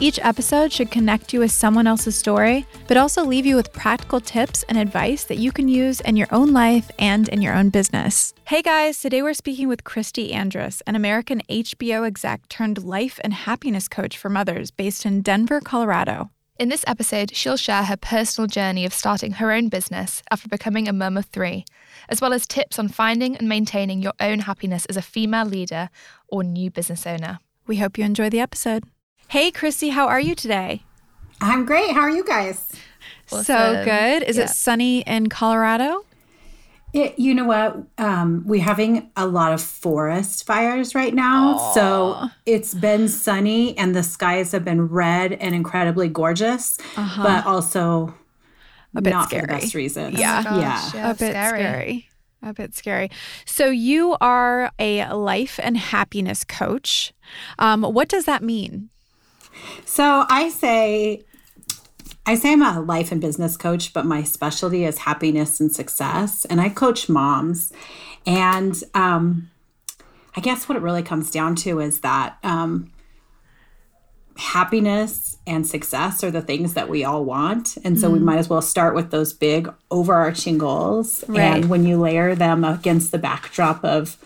Each episode should connect you with someone else's story, but also leave you with practical tips and advice that you can use in your own life and in your own business. Hey guys, today we're speaking with Kristi Andrus, an American HBO exec turned life and happiness coach for mothers based in Denver, Colorado. In this episode, she'll share her personal journey of starting her own business after becoming a mum of three, as well as tips on finding and maintaining your own happiness as a female leader or new business owner. We hope you enjoy the episode. Hey, Kristi, how are you today? I'm great. How are you guys? Awesome. So good. Is yeah. it sunny in Colorado? It, you know what? Um, we're having a lot of forest fires right now. Aww. So it's been sunny and the skies have been red and incredibly gorgeous, uh-huh. but also a bit not scary. for the best reasons. Yeah. Oh yeah. yeah. A bit scary. scary. A bit scary. So, you are a life and happiness coach. Um, what does that mean? So I say, I say I'm a life and business coach, but my specialty is happiness and success. And I coach moms. And um, I guess what it really comes down to is that um, happiness and success are the things that we all want. And so mm. we might as well start with those big overarching goals. Right. And when you layer them against the backdrop of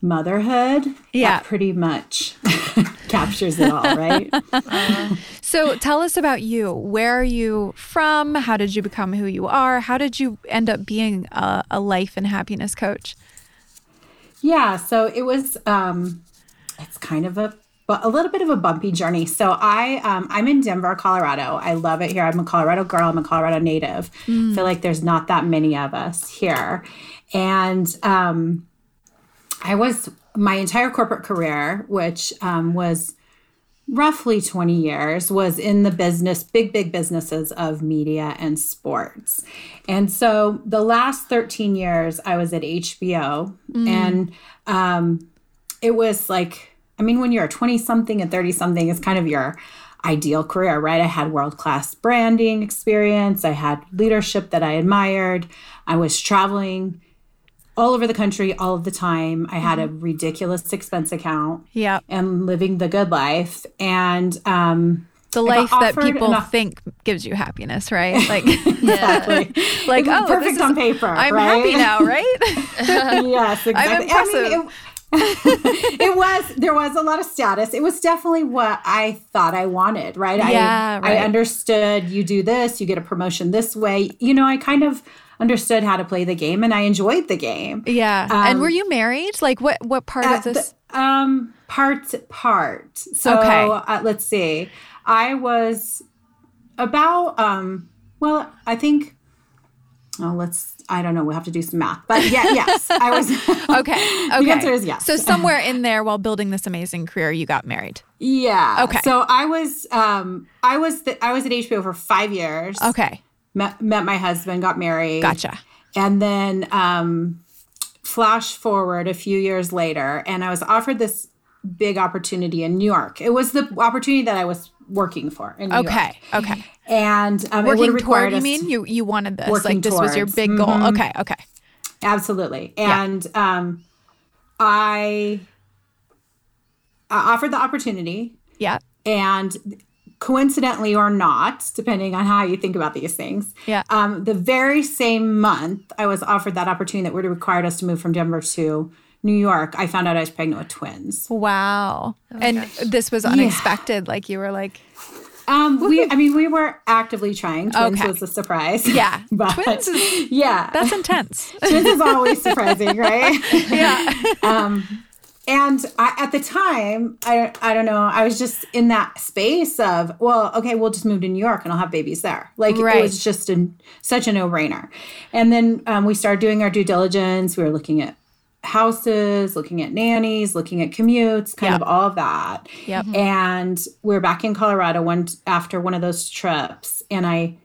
motherhood, yeah, pretty much captures it all, right? uh, so tell us about you. Where are you from? How did you become who you are? How did you end up being a, a life and happiness coach? Yeah, so it was um it's kind of a but a little bit of a bumpy journey. So I um, I'm in Denver, Colorado. I love it here. I'm a Colorado girl. I'm a Colorado native. Mm. I feel like there's not that many of us here, and um, I was my entire corporate career, which um, was roughly 20 years, was in the business, big, big businesses of media and sports. And so the last 13 years, I was at HBO. Mm. And um, it was like, I mean, when you're 20 something and 30 something, it's kind of your ideal career, right? I had world class branding experience, I had leadership that I admired, I was traveling all over the country all of the time. I had mm-hmm. a ridiculous expense account. Yeah. And living the good life. And um the life that people think gives you happiness, right? Like exactly. like oh, perfect on paper. I'm right? happy now, right? yes, exactly. I'm impressive. I mean, it, it was there was a lot of status. It was definitely what I thought I wanted, right? Yeah, I, right. I understood you do this, you get a promotion this way. You know, I kind of understood how to play the game and I enjoyed the game. Yeah. Um, and were you married? Like what what part of this? The, um part part. So okay. uh, let's see. I was about um well, I think oh, let's I don't know. We'll have to do some math, but yeah, yes, I was. okay. Okay. The answer is yes. So somewhere in there, while building this amazing career, you got married. Yeah. Okay. So I was, um, I was, the, I was at HBO for five years. Okay met, met my husband, got married. Gotcha. And then um, flash forward a few years later, and I was offered this big opportunity in New York. It was the opportunity that I was working for in New okay, York. Okay. And um, working toward, you mean? You you wanted this? Like this towards. was your big goal? Mm-hmm. Okay. Okay. Absolutely. And yeah. um, I, I offered the opportunity. Yeah. And coincidentally or not, depending on how you think about these things. Yeah. Um, the very same month I was offered that opportunity that would have required us to move from Denver to New York, I found out I was pregnant with twins. Wow. Oh and gosh. this was unexpected. Yeah. Like you were like um, we, I mean, we were actively trying. Twins okay. was a surprise. Yeah, but twins is, yeah, that's intense. twins is always surprising, right? yeah. um, and I, at the time, I, I don't know, I was just in that space of, well, okay, we'll just move to New York and I'll have babies there. Like right. it was just such a no brainer. And then um, we started doing our due diligence. We were looking at houses, looking at nannies, looking at commutes, kind Yep. of all of that. Yep. Mm-hmm. And we are back in Colorado one after one of those trips, and I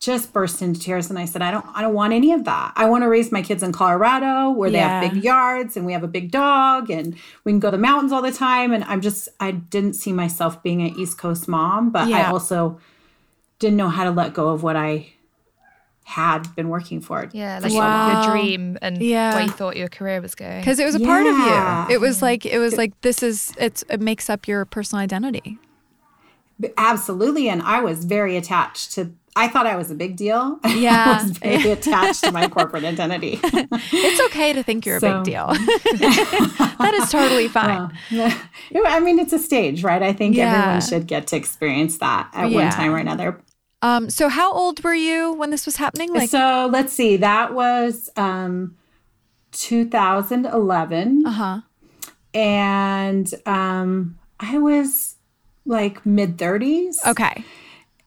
just burst into tears and I said, I don't I don't want any of that. I want to raise my kids in Colorado where they have big yards and we have a big dog and we can go to the mountains all the time. And I'm just I didn't see myself being an East Coast mom, but I also didn't know how to let go of what I had been working for. It. Yeah, like Wow. your, your dream and Yeah. where you thought your career was going. because it was a part of you. It was like it was like this is it's it makes up your personal identity. Absolutely. And I was very attached to I thought I was a big deal. Yeah. I was very attached to my corporate identity. It's okay to think you're a big deal. that is totally fine. I mean, it's a stage, right? I think Yeah. everyone should get to experience that at Yeah. one time or another. Um, so how old were you when this was happening? Like, so let's see. That was um, 2011. uh huh. And um, I was like mid 30s. Okay.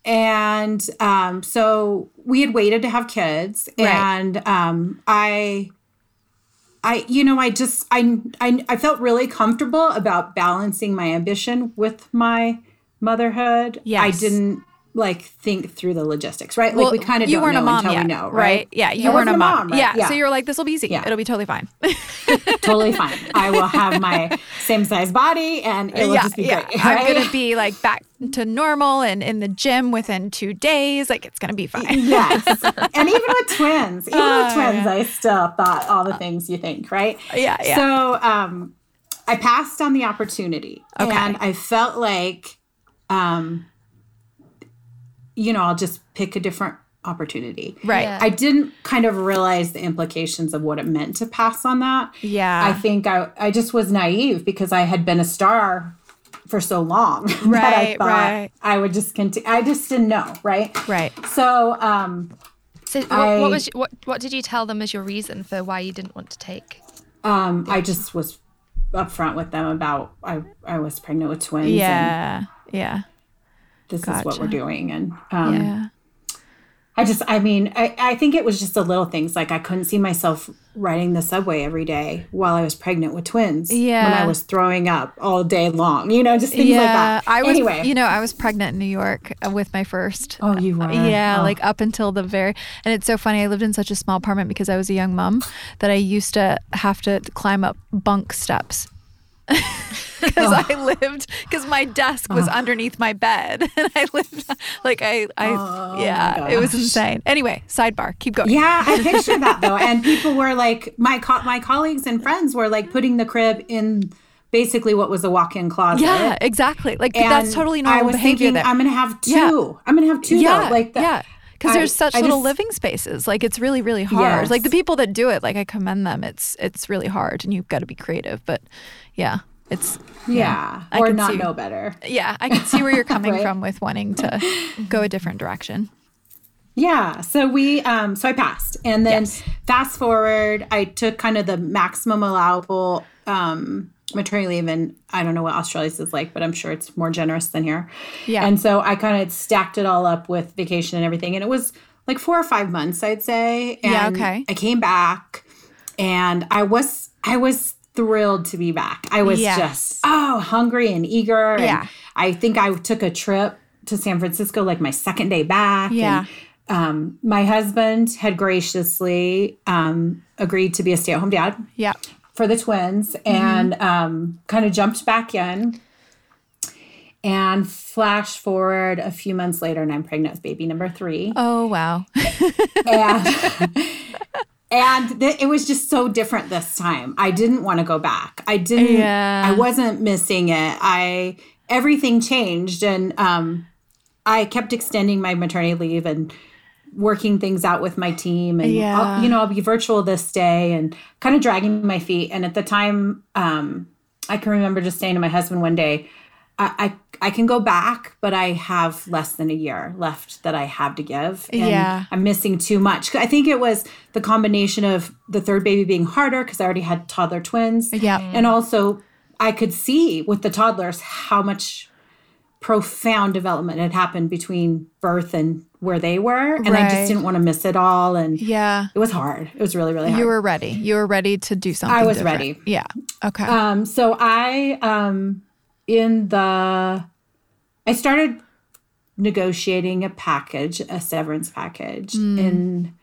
and um, so we had waited to have kids Right. and um, i i you know i just I, I i felt really comfortable about balancing my ambition with my motherhood i didn't like think through the logistics right Well, like we kind of you don't weren't know a mom until yet, we know right, Yeah, you I weren't a wasn't mom. right? Yeah. So you're like, this will be easy. Yeah. It'll be totally fine. totally fine i will have my same size body and it will yeah, just be yeah. great I'm gonna be like back to normal and in the gym within two days. Like it's gonna be fine. yes and even with twins even Oh, with twins yeah. i still thought all the things you think right Yeah, yeah. so um i passed on the opportunity Okay. and i felt like um you know i'll just pick a different opportunity right. Yeah. i didn't kind of realize the implications of what it meant to pass on that Yeah. i think i i just was naive because i had been a star for so long that i Right, thought right. i would just continue i just didn't know right right. so um So what, I- what was what what did you tell them as your reason for why you didn't want to take? Um, I just was upfront with them about I I was pregnant with twins. And Yeah. This is what we're doing, and um, Yeah. I just I mean I I think it was just the little things like I couldn't see myself riding the subway every day while I was pregnant with twins. Yeah. when I was throwing up all day long. You know, just things yeah. like that. I was, anyway. you know, I was pregnant in New York uh, with my first. oh, you were. Yeah, Oh. like up until the very, and it's so funny. I lived in such a small apartment because I was a young mom that I used to have to climb up bunk steps because Oh. I lived because my desk was oh. underneath my bed, and I lived like I, I, Oh, yeah, it was insane. Anyway, sidebar, keep going. Yeah, I picture that though, and people were like, my co- my colleagues and friends were like putting the crib in basically what was a walk-in closet. yeah, exactly. Like And that's totally normal I was behavior. thinking that I'm gonna have two. Yeah. I'm gonna have two. yeah, though. like that. yeah. Because there's such I little just- living spaces. Like it's really, really hard. Yes. Like the people that do it, like I commend them. It's it's really hard, and you've got to be creative. But yeah, it's Yeah, I or not see- know better. yeah. I can see where you're coming Right. from with wanting to go a different direction. Yeah, so we um so I passed. And then Yes. fast forward, I took kind of the maximum allowable um maternity leave and I don't know what Australia's is like, but I'm sure it's more generous than here. Yeah. And so I kind of stacked it all up with vacation and everything and it was like 4 or 5 months I'd say. And Yeah, okay. I came back and I was I was thrilled to be back. I was Yes. just oh, hungry and eager and Yeah. I think I took a trip to San Francisco like my second day back Yeah. and um, my husband had graciously um, agreed to be a stay-at-home dad Yeah. for the twins and um, kind of jumped back in and flash forward a few months later and i'm pregnant with baby number three Oh wow. and and th- it was just so different this time i didn't want to go back i didn't Yeah. i wasn't missing it i everything changed and um i kept extending my maternity leave and working things out with my team and Yeah. I'll, you know i'll be virtual this day and kind of dragging my feet and at the time um i can remember just saying to my husband one day I, I I can go back, but I have less than a year left that I have to give. And Yeah. I'm missing too much. I think it was the combination of the third baby being harder because I already had toddler twins. Yeah. And also I could see with the toddlers how much profound development had happened between birth and where they were and i just didn't want to miss it all and Yeah. it was hard it was really really hard You were ready. You were ready to do something. I was different. ready. Yeah. Okay. Um, so I, um, in the, I started negotiating a package, a severance package in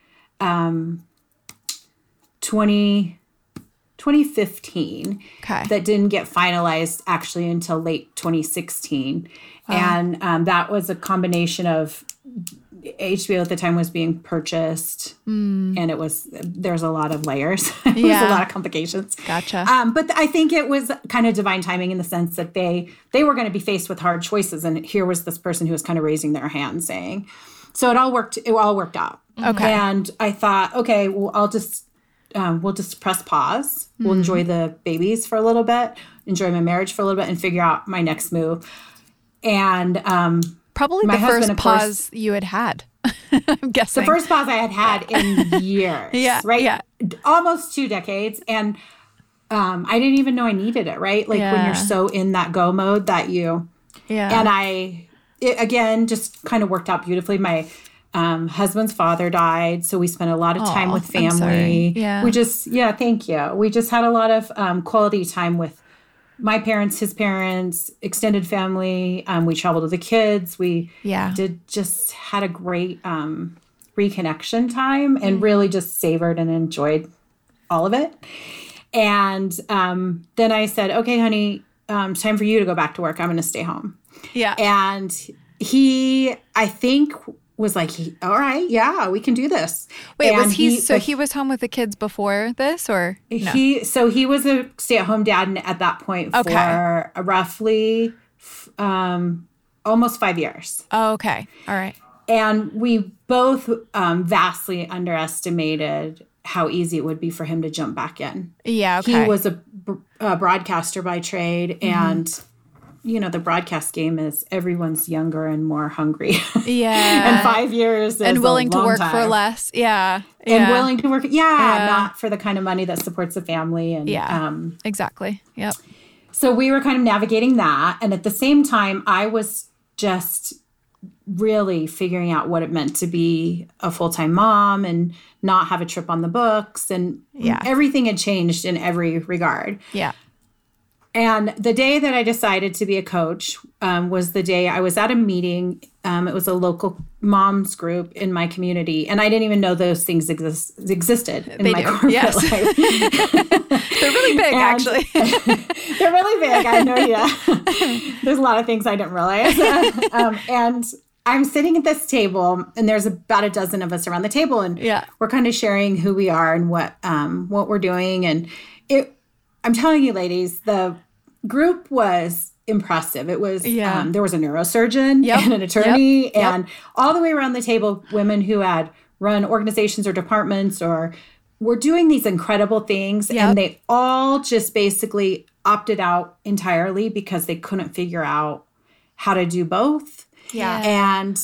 um, 20, 2015 okay. that didn't get finalized actually until late 2016. And um, that was a combination of HBO at the time was being purchased and it was, there's a lot of layers. it was Yeah. a lot of complications. gotcha. Um, but I think it was kind of divine timing in the sense that they they were going to be faced with hard choices, and here was this person who was kind of raising their hand, saying, "So it all worked. It all worked out." Okay. And I thought, okay, well, I'll just um, we'll just press pause. We'll enjoy the babies for a little bit, enjoy my marriage for a little bit, and figure out my next move. And um, Probably my the first pause you had had. I'm guessing. the first pause I had had in years. Yeah, Right. yeah. Almost two decades. And um, I didn't even know I needed it. Right. Like when you're so in that go mode that you, Yeah. and I, it, again, just kind of worked out beautifully. My um, husband's father died. So we spent a lot of time Aw, with family. Yeah. We just, yeah, thank you. We just had a lot of um, quality time with my parents, his parents, extended family. Um, we traveled with the kids. We Yeah. did just had a great um, reconnection time and really just savored and enjoyed all of it. And um, then I said, okay, honey, um, time for you to go back to work. I'm going to stay home. yeah. And he, I think, was like, he, all right, yeah, we can do this. Wait, was And he, so he was home with the kids before this or no? he so he was a stay-at-home dad and at that point Okay. for roughly um, almost five years. oh, okay. All right. and we both um, vastly underestimated how easy it would be for him to jump back in. Yeah, okay. Mm-hmm. He was a, a broadcaster by trade, and you know the broadcast game is everyone's younger and more hungry. yeah. and five years and willing to work for less. Yeah. And yeah. willing to work, yeah, Yeah. not for the kind of money that supports a family. And Yeah. um, Exactly. Yep. so we were kind of navigating that and at the same time i was just really figuring out what it meant to be a full-time mom and not have a trip on the books and Yeah. everything had changed in every regard Yeah. And the day that i decided to be a coach um, was the day i was at a meeting um, it was a local moms group in my community and i didn't even know those things exist- existed in They my do, corporate yes. life They're really big, And- actually. They're really big. I know you. there's a lot of things I didn't realize. um, and I'm sitting at this table, and there's about a dozen of us around the table, and Yeah. we're kind of sharing who we are and what um, what we're doing. And it, I'm telling you, ladies, the group was impressive. It was Yeah. um, there was a neurosurgeon Yep. and an attorney, Yep. Yep. and all the way around the table, women who had run organizations or departments or were doing these incredible things and they all just basically opted out entirely because they couldn't figure out how to do both. Yeah. And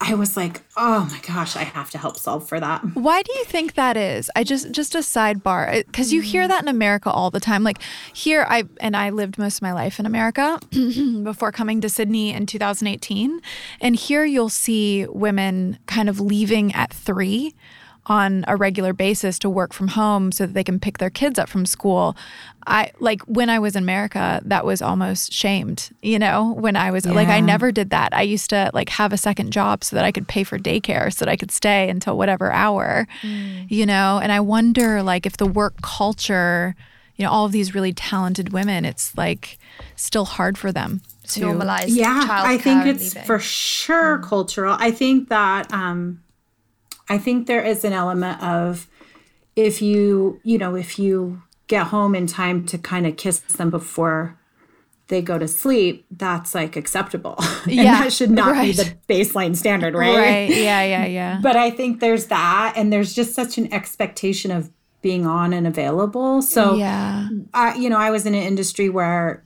I was like, oh my gosh, I have to help solve for that. Why do you think that is? I just just a sidebar uh, because you hear mm. that in America all the time. Like here, I and I lived most of my life in America before coming to Sydney in 2018, and here you'll see women kind of leaving at three on a regular basis to work from home so that they can pick their kids up from school. I like when I was in America, that was almost shamed, you know, when I was like I never did that. I used to like have a second job so that I could pay for daycare so that I could stay until whatever hour, you know, and I wonder like if the work culture, you know, all of these really talented women, it's like still hard for them to Normalize yeah i think it's leaving. for sure cultural i think that um i think there is an element of if you you know if you get home in time to kind of kiss them before they go to sleep that's like acceptable and Yeah, that should not right. be the baseline standard right Right. Yeah, yeah, yeah. but i think there's that and there's just such an expectation of being on and available so yeah. I, you know, I was in an industry where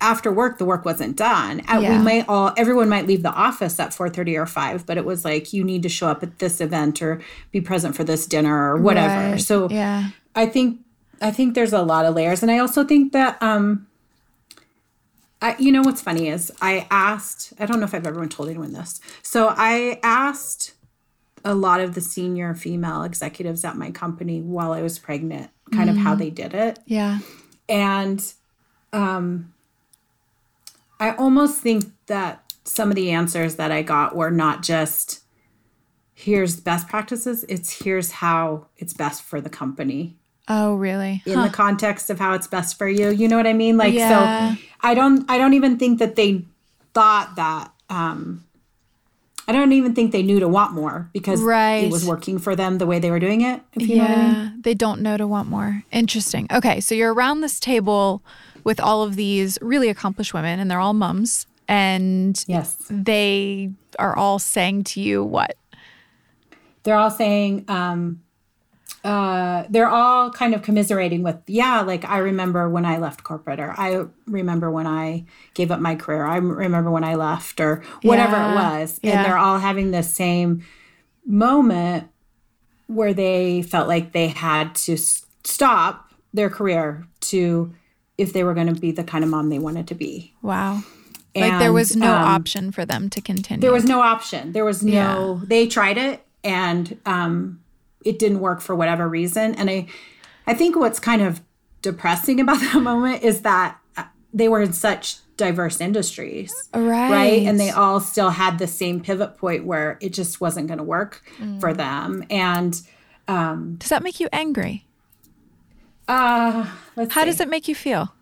after work the work wasn't done. Uh, Yeah. We might all everyone might leave the office at four thirty or five, but it was like you need to show up at this event or be present for this dinner or whatever. Right. So Yeah. I think I think there's a lot of layers, and I also think that um, I, you know what's funny is I asked, I don't know if I've ever told anyone this. So I asked a lot of the senior female executives at my company while I was pregnant, kind of how they did it. Yeah. And um, I almost think that some of the answers that I got were not just here's best practices, it's here's how it's best for the company Oh, really? in the context of how it's best for you. You know what I mean? Like Yeah. so I don't I don't even think that they thought that um I don't even think they knew to want more because Right. it was working for them the way they were doing it. If you know what I mean. Yeah, they don't know to want more. Interesting. Okay, so you're around this table with all of these really accomplished women, and they're all mums, and Yes. they are all saying to you what? they're all saying um uh they're all kind of commiserating with yeah like i remember when i left corporate or i remember when i gave up my career i remember when i left or whatever Yeah, it was yeah. and they're all having the same moment where they felt like they had to s- stop their career to if they were going to be the kind of mom they wanted to be Wow. like there was no um, option for them to continue. there was no option. There was no. They tried it, and um, it didn't work for whatever reason. And I, I think what's kind of depressing about that moment is that uh, they were in such diverse industries, right. right? And they all still had the same pivot point where it just wasn't going to work for them. And um, Does that make you angry? Uh, let's How see. does it make you feel?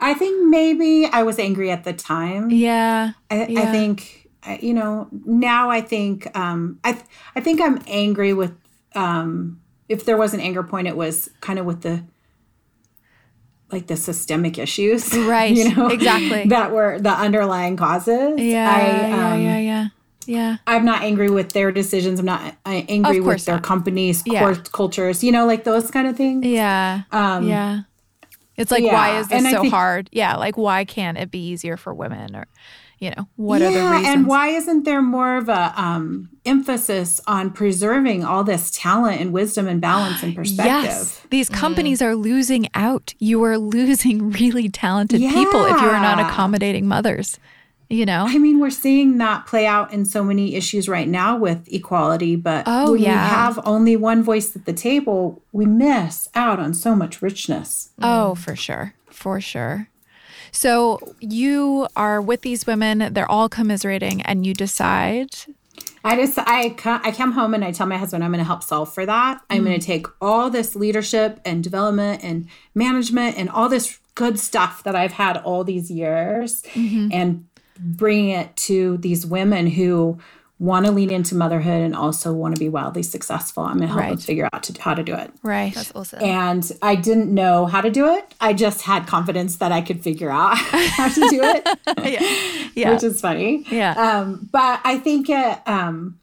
I think maybe I was angry at the time. Yeah. I, I think you know now I think um, I th- I think I'm angry with um, if there was an anger point it was kind of with the like the systemic issues Right, you know exactly. that were the underlying causes Yeah. I, um, yeah. Yeah. Yeah. I'm not angry with their decisions I'm not uh, angry with their not. companies Yeah. cultures you know like those kind of things Yeah. Um, yeah. It's like, why is this so think- hard? Yeah. Like, why can't it be easier for women? Or, you know, what are the Yeah, reasons? and why isn't there more of a um, emphasis on preserving all this talent and wisdom and balance and perspective? Yes. These companies are losing out. You are losing really talented people if you are not accommodating mothers. You know? I mean, we're seeing that play out in so many issues right now with equality, but Oh, when yeah. we have only one voice at the table, we miss out on so much richness. Oh, for sure. For sure. So you are with these women, they're all commiserating, and you decide, I just I co- I come home and I tell my husband I'm going to help solve for that. I'm going to mm. take all this leadership and development and management and all this good stuff that I've had all these years mm-hmm. and bring it to these women who want to lean into motherhood and also want to be wildly successful. I'm going to help them figure out to, how to do it. right. That's awesome. And I didn't know how to do it. I just had confidence that I could figure out how to do it yeah. Yeah. which is funny. Yeah. Um, but I think it, um,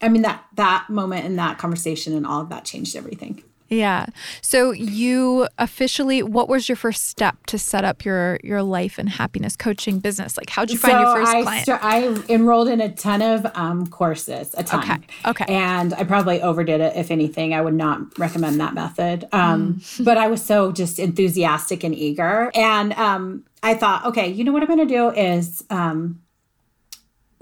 I mean that that moment and that conversation and all of that changed everything. Yeah. So you officially what was your first step to set up your your life and happiness coaching business? Like how'd you find your first I client? sta- I enrolled in a ton of um, courses, a ton. Okay, okay. And I probably overdid it. If anything, I would not recommend that method. Um, Mm. but I was so just enthusiastic and eager, and um, I thought, okay, you know what I'm going to do is. Um,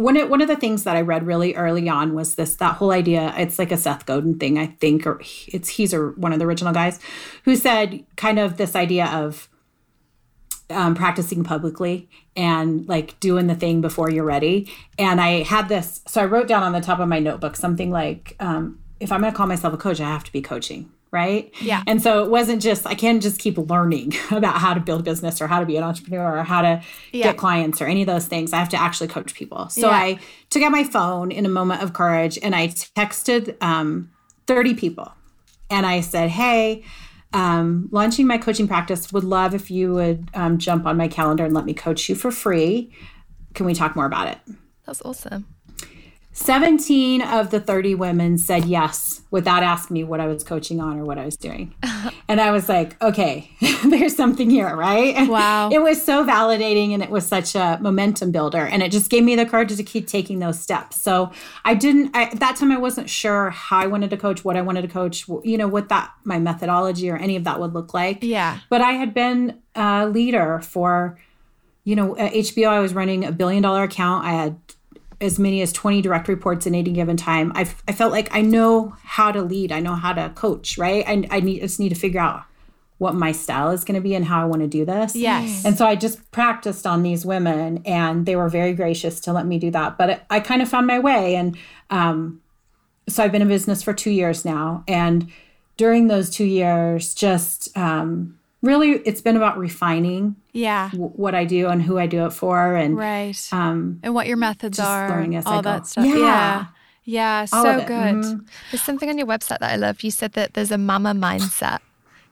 one of, one of the things that I read really early on was this that whole idea. It's like a Seth Godin thing, I think, or it's he's a, one of the original guys who said kind of this idea of um, practicing publicly and like doing the thing before you're ready. And I had this, so I wrote down on the top of my notebook something like, um, if I'm going to call myself a coach, I have to be coaching. Right. Yeah. And so it wasn't just, I can't just keep learning about how to build a business or how to be an entrepreneur or how to Yeah. get clients or any of those things. I have to actually coach people. So Yeah. I took out my phone in a moment of courage and I texted um, 30 people and I said, Hey, um, launching my coaching practice. Would love if you would um, jump on my calendar and let me coach you for free. Can we talk more about it? That's awesome. 17 of the 30 women said yes without asking me what I was coaching on or what I was doing. and I was like, okay, there's something here, right? Wow. It was so validating and it was such a momentum builder. And it just gave me the courage to keep taking those steps. So I didn't, I, at that time, I wasn't sure how I wanted to coach, what I wanted to coach, you know, what that, my methodology or any of that would look like. Yeah. But I had been a leader for you know, at HBO, I was running a billion dollar account. I had as many as 20 direct reports in any given time. I, I felt like I know how to lead. I know how to coach, right? I, I need, just need to figure out what my style is going to be and how I want to do this. Yes. And so I just practiced on these women and they were very gracious to let me do that. But it, I kind of found my way. And um, so I've been in business for two years now. And during those two years, just um, really it's been about refining yeah w- what i do and who i do it for and right um and what your methods just are learning as I all go. that stuff Yeah. yeah yeah, All so of it. good Mhm. There's something on your website that I love. You said that there's a mama mindset.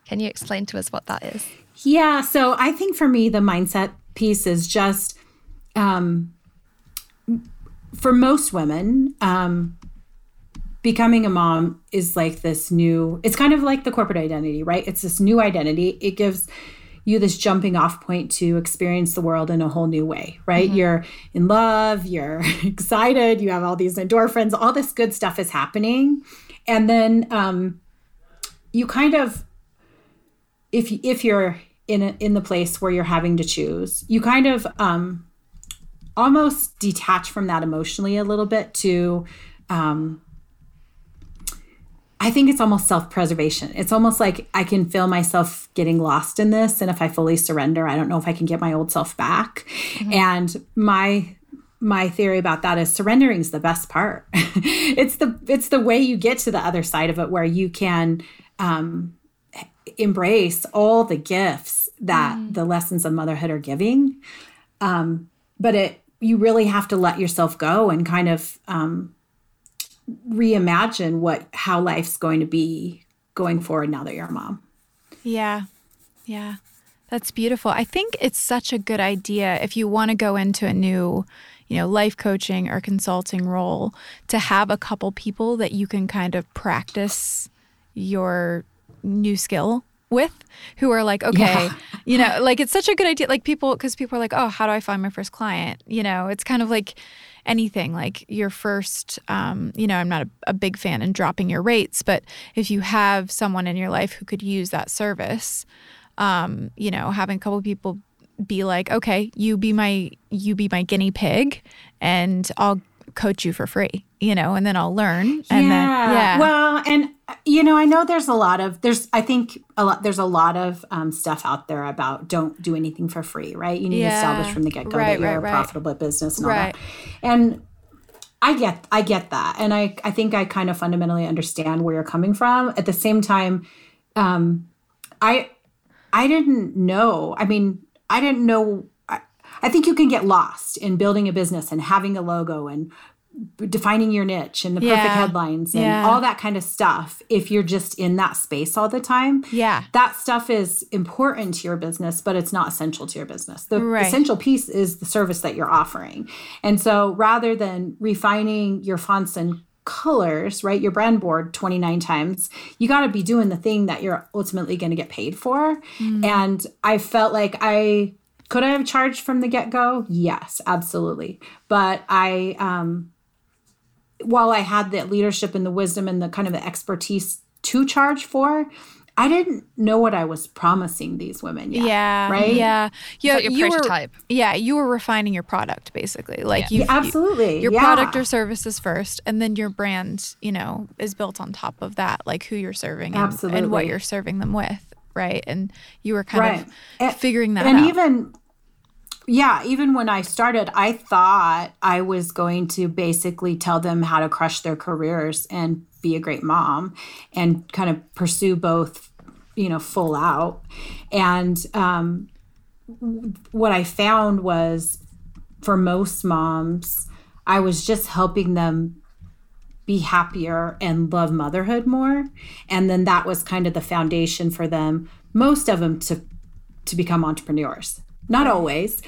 Can you explain to us what that is? yeah so i think for me the mindset piece is just um for most women um becoming a mom is like this new it's kind of like the corporate identity right? It's this new identity. It gives you this jumping off point to experience the world in a whole new way right? You're in love you're excited you have all these endorphins all this good stuff is happening. And then um you kind of if if you're in a, in the place where you're having to choose you kind of um almost detach from that emotionally a little bit to um I think it's almost self preservation. It's almost like I can feel myself getting lost in this. And if I fully surrender, I don't know if I can get my old self back. And my my theory about that is surrendering is the best part. it's the it's the way you get to the other side of it where you can um, embrace all the gifts that the lessons of motherhood are giving. Um, but it you really have to let yourself go and kind of um, reimagine what how life's going to be going forward now that you're a mom. Yeah. Yeah. That's beautiful. I think it's such a good idea if you want to go into a new, you know, life coaching or consulting role to have a couple people that you can kind of practice your new skill with who are like, okay, Yeah. you know, like it's such a good idea. Like people, because people are like, oh, how do I find my first client? You know, it's kind of like anything, like your first, um, you know, I'm not a, a big fan in dropping your rates, but if you have someone in your life who could use that service, um, you know, having a couple people be like, okay, you be my you be my guinea pig, and I'll coach you for free, you know, and then I'll learn, and then yeah, Well, and you know, I know there's a lot of there's I think a lot there's a lot of um, stuff out there about don't do anything for free, right? You need to establish from the get go Right, that you're right, a right. profitable business and all that. And I get I get that, and I I think I kind of fundamentally understand where you're coming from. At the same time, um, I I didn't know. I mean, I didn't know. I, think you can get lost in building a business and having a logo and defining your niche and the perfect Yeah. headlines and Yeah. all that kind of stuff if you're just in that space all the time yeah, that stuff is important to your business but it's not essential to your business the Right. essential piece is the service that you're offering and so rather than refining your fonts and colors right your brand board 29 times you got to be doing the thing that you're ultimately going to get paid for mm. and i felt like i could i have charged from the get-go yes absolutely but i um while I had the leadership and the wisdom and the kind of the expertise to charge for, I didn't know what I was promising these women yet. yeah, right? yeah, yeah. like your you prototype. Were, yeah, you were refining your product basically, like you Yeah, absolutely. your yeah. product or services first and then your brand you know is built on top of that like who you're serving and, and what you're serving them with right and you were kind Right. of And- figuring that and out And even yeah even when i started i thought i was going to basically tell them how to crush their careers and be a great mom and kind of pursue both you know full out. And um, what i found was for most moms i was just helping them be happier and love motherhood more. And then that was kind of the foundation for them most of them to to become entrepreneurs not always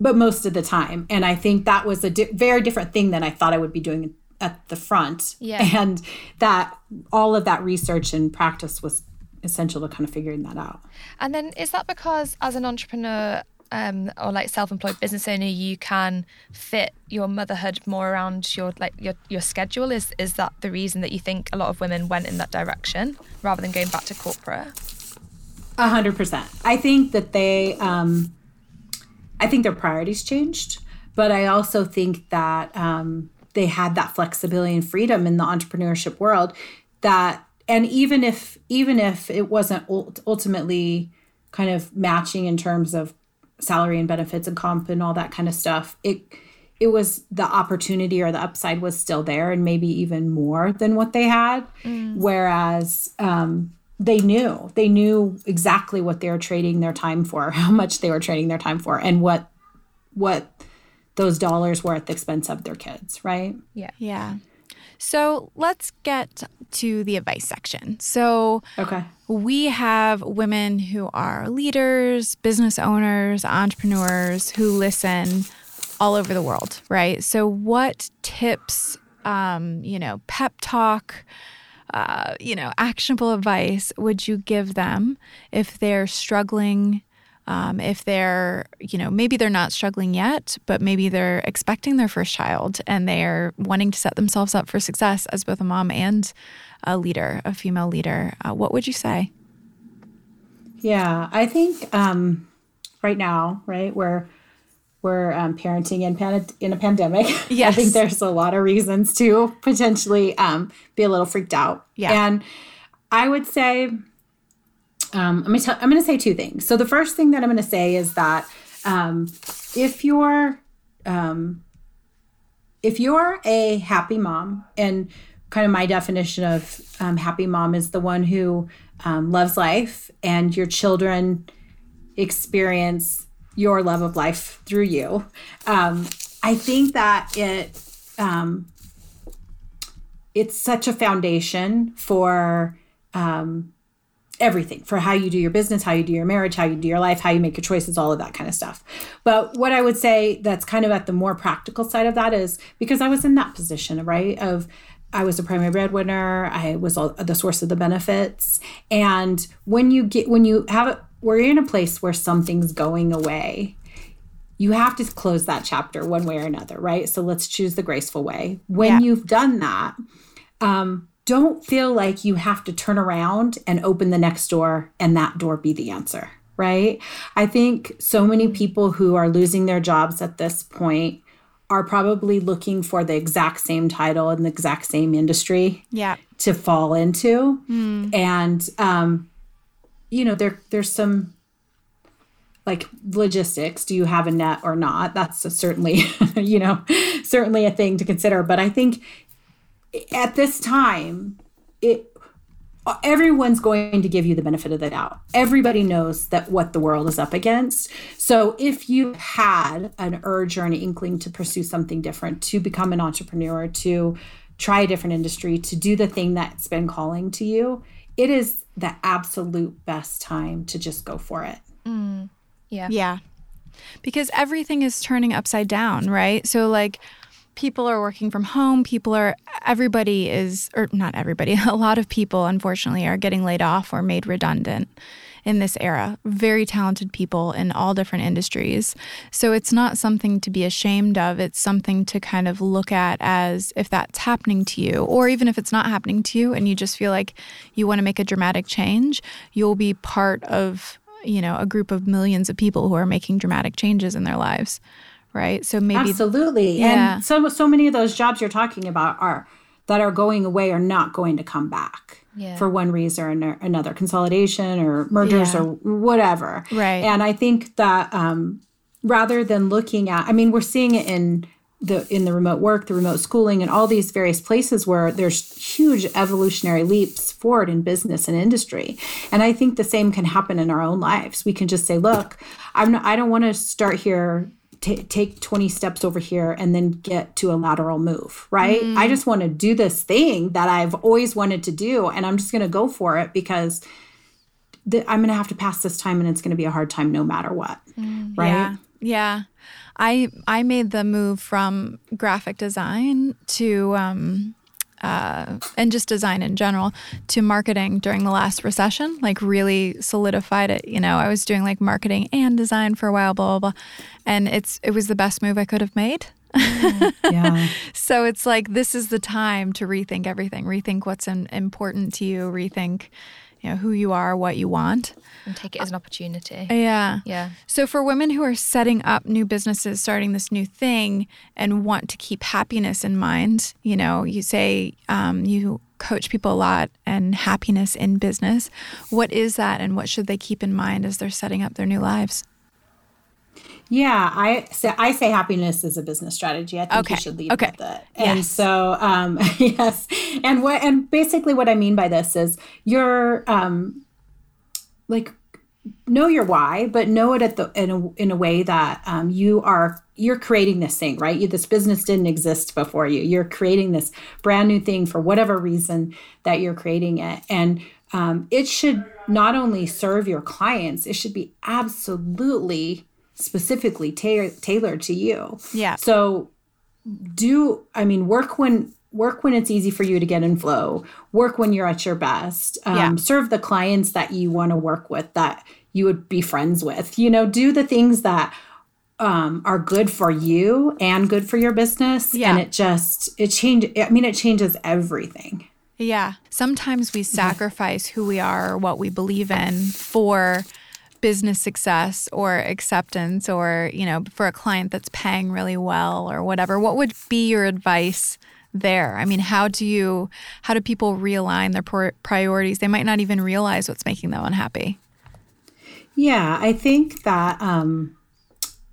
but most of the time and i think that was a di- very different thing than i thought i would be doing at the front Yeah. and that all of that research and practice was essential to kind of figuring that out And then is that because as an entrepreneur um, or like self-employed business owner, you can fit your motherhood more around your like your your schedule? Is is that the reason that you think a lot of women went in that direction rather than going back to corporate? A hundred percent. I think that they, um, I think their priorities changed, but I also think that um, they had that flexibility and freedom in the entrepreneurship world that and even if even if it wasn't ultimately kind of matching in terms of salary and benefits and comp and all that kind of stuff it it was the opportunity or the upside was still there and maybe even more than what they had mm. whereas um, they knew they knew exactly what they were trading their time for how much they were trading their time for and what what those dollars were at the expense of their kids right yeah yeah so let's get to the advice section. So, okay. We have women who are leaders, business owners, entrepreneurs who listen all over the world, right? So, what tips, um, you know, pep talk, uh, you know, actionable advice would you give them if they're struggling um, if they're, you know, maybe they're not struggling yet, but maybe they're expecting their first child and they're wanting to set themselves up for success as both a mom and a leader, a female leader, uh, what would you say? Yeah, I think um, right now, right, we're we're um, parenting in, pan- in a pandemic. Yes. I think there's a lot of reasons to potentially um, be a little freaked out. Yeah. And I would say um, I'm gonna I'm gonna say two things. So the first thing that I'm gonna say is that um, if you're um, if you're a happy mom, and kind of my definition of um, happy mom is the one who um, loves life, and your children experience your love of life through you. Um, I think that it um, it's such a foundation for um, everything for how you do your business, how you do your marriage, how you do your life, how you make your choices, all of that kind of stuff. But what I would say that's kind of at the more practical side of that is because I was in that position, right? Of I was a primary breadwinner, I was the source of the benefits. And when you get, when you have we're in a place where something's going away. You have to close that chapter one way or another, right? So let's choose the graceful way. When yeah. you've done that, um, don't feel like you have to turn around and open the next door and that door be the answer, right? I think so many people who are losing their jobs at this point are probably looking for the exact same title and the exact same industry yeah. to fall into. Mm. And um, you know, there there's some like logistics do you have a net or not that's a certainly you know certainly a thing to consider but i think at this time, it everyone's going to give you the benefit of the doubt. Everybody knows that what the world is up against. So if you had an urge or an inkling to pursue something different, to become an entrepreneur, to try a different industry, to do the thing that's been calling to you, it is the absolute best time to just go for it. Mm, yeah. Yeah. Because everything is turning upside down, right? So like people are working from home. People are, everybody is, or not everybody, a lot of people, unfortunately, are getting laid off or made redundant in this era. Very talented people in all different industries. So it's not something to be ashamed of. It's something to kind of look at as if that's happening to you, or even if it's not happening to you and you just feel like you want to make a dramatic change, you'll be part of, you know, a group of millions of people who are making dramatic changes in their lives right? So maybe absolutely. Yeah. And so so many of those jobs you're talking about are that are going away are not going to come back yeah. for one reason or another, consolidation or mergers yeah. or whatever. Right. And I think that um, rather than looking at, I mean, we're seeing it in the in the remote work, the remote schooling, and all these various places where there's huge evolutionary leaps forward in business and industry. And I think the same can happen in our own lives. We can just say, "Look, I'm not, I don't want to start here t- take 20 steps over here and then get to a lateral move, right? Mm. I just want to do this thing that I've always wanted to do and I'm just going to go for it because th- I'm going to have to pass this time and it's going to be a hard time no matter what. Mm. Right? Yeah. Yeah. I I made the move from graphic design to um uh, and just design in general to marketing during the last recession, like really solidified it. You know, I was doing like marketing and design for a while, blah, blah, blah. And it's it was the best move I could have made. yeah. so it's like this is the time to rethink everything, rethink what's in, important to you, rethink, you know, who you are, what you want. And take it as an opportunity. Yeah. Yeah. So for women who are setting up new businesses, starting this new thing, and want to keep happiness in mind, you know, you say um, you coach people a lot and happiness in business. What is that, and what should they keep in mind as they're setting up their new lives? Yeah, I say I say happiness is a business strategy. I think Okay, you should lead okay. with it. And Yes. so, um, yes, and what and basically what I mean by this is you're um, like know your why, but know it at the in a in a way that um, you are you're creating this thing, right? You this business didn't exist before you. You're creating this brand new thing for whatever reason that you're creating it, and um, it should not only serve your clients, it should be absolutely specifically ta- tailored to you. Yeah. So do I mean work when work when it's easy for you to get in flow. Work when you're at your best. Um, Yeah. Serve the clients that you want to work with that you would be friends with. You know, do the things that um, are good for you and good for your business. Yeah. And it just it change. I mean, it changes everything. Yeah. Sometimes we sacrifice who we are or what we believe in for business success or acceptance or, you know, for a client that's paying really well or whatever. What would be your advice there? I mean, how do you how do people realign their priorities? They might not even realize what's making them unhappy. Yeah, I think that um,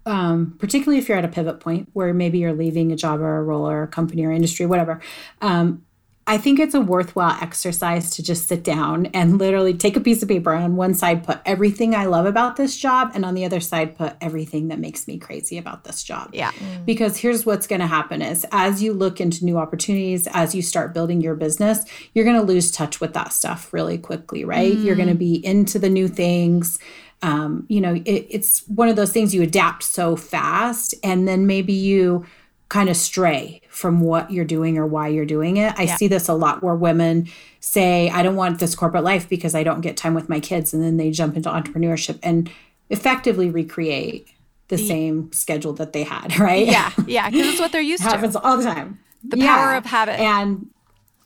um, particularly if you're at a pivot point where maybe you're leaving a job or a role or a company or industry, whatever. Um, I think it's a worthwhile exercise to just sit down and literally take a piece of paper and on one side put everything I love about this job and on the other side put everything that makes me crazy about this job. Yeah. Because here's what's going to happen is as you look into new opportunities, as you start building your business, you're going to lose touch with that stuff really quickly, right? You're going to be into the new things. Um, you know, it, it's one of those things you adapt so fast and then maybe you kind of stray from what you're doing or why you're doing it. I see this a lot where women say, I don't want this corporate life because I don't get time with my kids. And then they jump into entrepreneurship and effectively recreate the same schedule that they had, right? Yeah. Yeah. Because it's what they're used to. happens all the time. The power of habit. And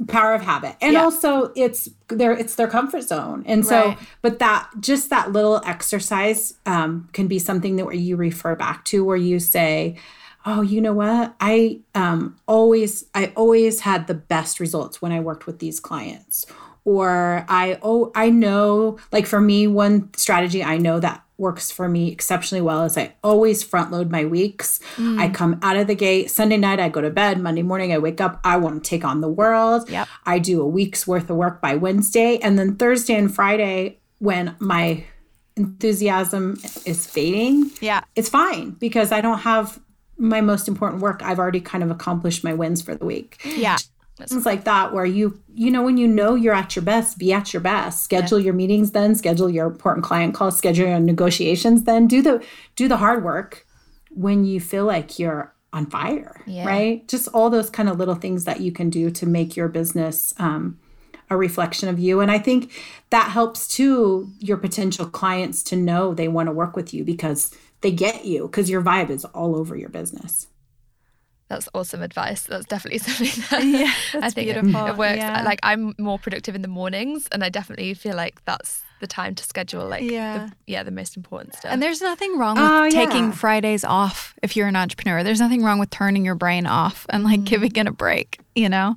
power of habit. And Yeah. also it's their it's their comfort zone. And so Right. but that just that little exercise um, can be something that where you refer back to where you say, Oh, you know what? I um, always I always had the best results when I worked with these clients. Or I oh I know like for me one strategy I know that works for me exceptionally well is I always front load my weeks. I come out of the gate Sunday night I go to bed, Monday morning I wake up, I want to take on the world. Yep. I do a week's worth of work by Wednesday and then Thursday and Friday when my enthusiasm is fading, Yeah. it's fine because I don't have my most important work. I've already kind of accomplished my wins for the week. Yeah. Things like that where you you know when you know you're at your best, be at your best. Schedule your meetings then, schedule your important client calls, schedule your negotiations then. Do the do the hard work when you feel like you're on fire, Yeah. right? Just all those kind of little things that you can do to make your business um, a reflection of you. And I think that helps too your potential clients to know they want to work with you because they get you because your vibe is all over your business. That's awesome advice. That's definitely something that Yeah, I think it- beautiful. It, works. Yeah. Like I'm more productive in the mornings, and I definitely feel like that's the time to schedule. Like Yeah. the, yeah, the most important stuff. And there's nothing wrong with Oh, taking yeah. Fridays off if you're an entrepreneur. There's nothing wrong with turning your brain off and like giving it a break, you know?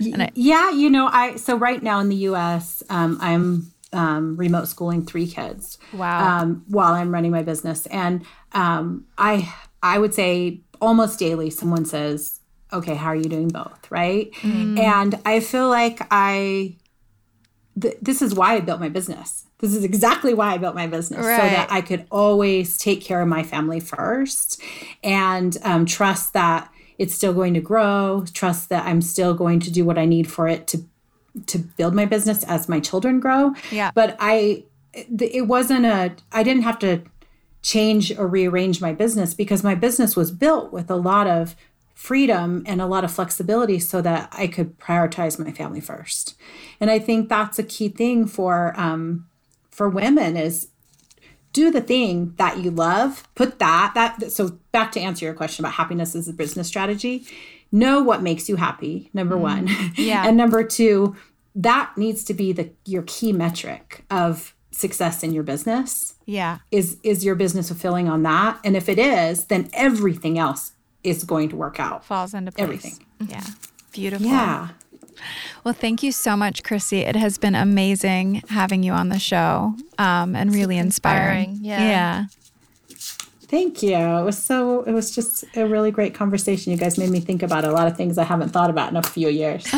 Y- yeah, you know, I so right now in the U.S., um, I'm um, remote schooling three kids. Wow. Um, while I'm running my business, and um, I I would say almost daily someone says, "Okay, how are you doing both?" Right? And I feel like I. Th- this is why I built my business. This is exactly why I built my business so that I could always take care of my family first and um, trust that it's still going to grow, trust that I'm still going to do what I need for it to to build my business as my children grow. Yeah. But I it wasn't a I didn't have to change or rearrange my business because my business was built with a lot of freedom and a lot of flexibility so that I could prioritize my family first. And I think that's a key thing for um, for women is do the thing that you love. Put that that so back to answer your question about happiness as a business strategy. Know what makes you happy. Number one, Yeah. and number two, that needs to be the your key metric of success in your business. Yeah. Is is your business fulfilling on that? And if it is, then everything else is going to work out. Falls into place. Everything. Yeah. Beautiful. Yeah. Well, thank you so much, Kristi. It has been amazing having you on the show um, and really inspiring. inspiring, yeah. Yeah. Thank you. It was so it was just a really great conversation. You guys made me think about a lot of things I haven't thought about in a few years.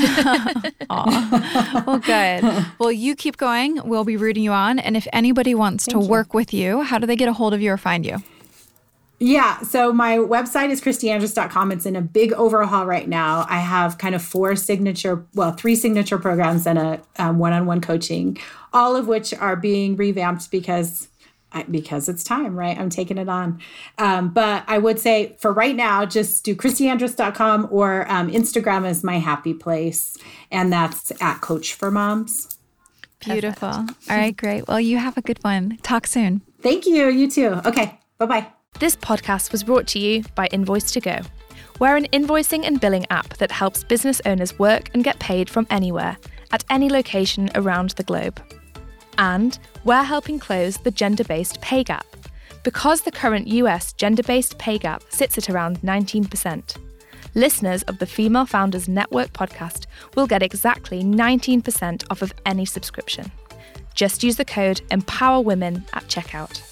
Well, good. Well, you keep going. We'll be rooting you on. And if anybody wants to work with you, how do they get a hold of you or find you? Yeah. So my website is kristiandrus.com. It's in a big overhaul right now. I have kind of four signature, well, three signature programs and a um, one-on-one coaching, all of which are being revamped because because it's time, right? I'm taking it on. Um, but I would say for right now, just do kristiandrus.com or um, Instagram is my happy place. And that's at Coach for Moms. Beautiful. All right, great. Well, you have a good one. Talk soon. Thank you. You too. Okay. Bye-bye. This podcast was brought to you by Invoice2go. We're an invoicing and billing app that helps business owners work and get paid from anywhere, at any location around the globe. And we're helping close the gender based pay gap. Because the current US gender based pay gap sits at around 19%. Listeners of the Female Founders Network podcast will get exactly 19% off of any subscription. Just use the code EMPOWERWOMEN at checkout.